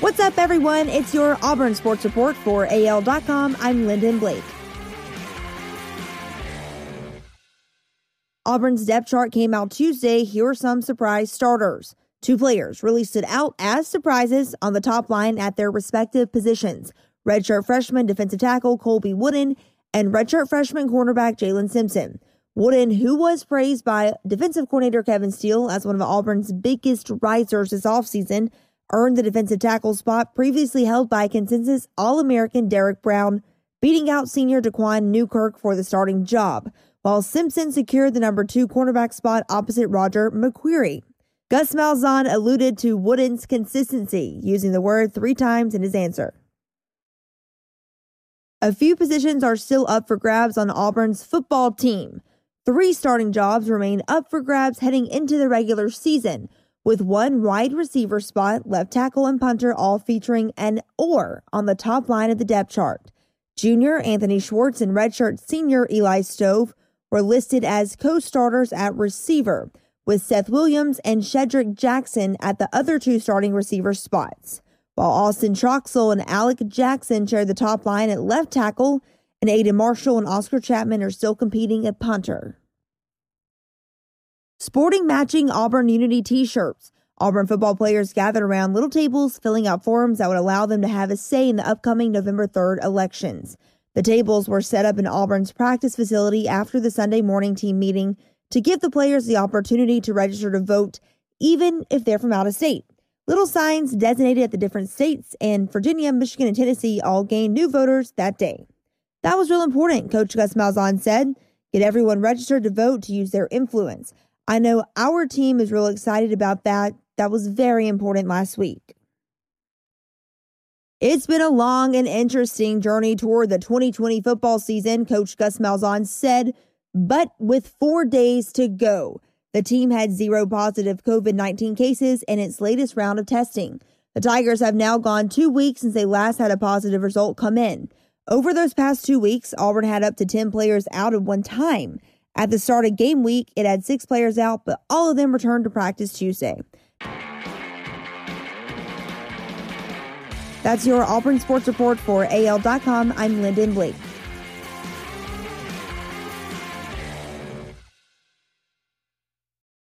What's up, everyone? It's your Auburn Sports Report for AL.com. I'm Lyndon Blake. Auburn's depth chart came out Tuesday. Here are some surprise starters. Two players really stood out as surprises on the top line at their respective positions. Redshirt freshman defensive tackle Colby Wooden and redshirt freshman cornerback Jaylin Simpson. Wooden, who was praised by defensive coordinator Kevin Steele as one of Auburn's biggest risers this offseason, earned the defensive tackle spot previously held by consensus All American Derrick Brown, beating out senior Daquan Newkirk for the starting job, while Simpson secured the number two cornerback spot opposite Roger McCreary. Gus Malzahn alluded to Wooden's consistency, using the word three times in his answer. A few positions are still up for grabs on Auburn's football team. Three starting jobs remain up for grabs heading into the regular season, with one wide receiver spot, left tackle, and punter all featuring an or on the top line of the depth chart. Junior Anthony Schwartz and redshirt senior Eli Stove were listed as co starters at receiver, with Seth Williams and Shedrick Jackson at the other two starting receiver spots, while Austin Troxell and Alec Jackson share the top line at left tackle, and Aiden Marshall and Oscar Chapman are still competing at punter. Sporting matching Auburn Unity t shirts. Auburn football players gathered around little tables filling out forms that would allow them to have a say in the upcoming November 3rd elections. The tables were set up in Auburn's practice facility after the Sunday morning team meeting to give the players the opportunity to register to vote, even if they're from out of state. Little signs designated at the different states and Virginia, Michigan, and Tennessee all gained new voters that day. That was real important, Coach Gus Malzahn said. Get everyone registered to vote to use their influence. I know our team is real excited about that. That was very important last week. It's been a long and interesting journey toward the 2020 football season, Coach Gus Malzahn said, but with four days to go, the team had zero positive COVID 19 cases in its latest round of testing. The Tigers have now gone two weeks since they last had a positive result come in. Over those past two weeks, Auburn had up to 10 players out at one time. At the start of game week, it had six players out, but all of them returned to practice Tuesday. That's your Auburn Sports Report for AL.com. I'm Lyndon Blake.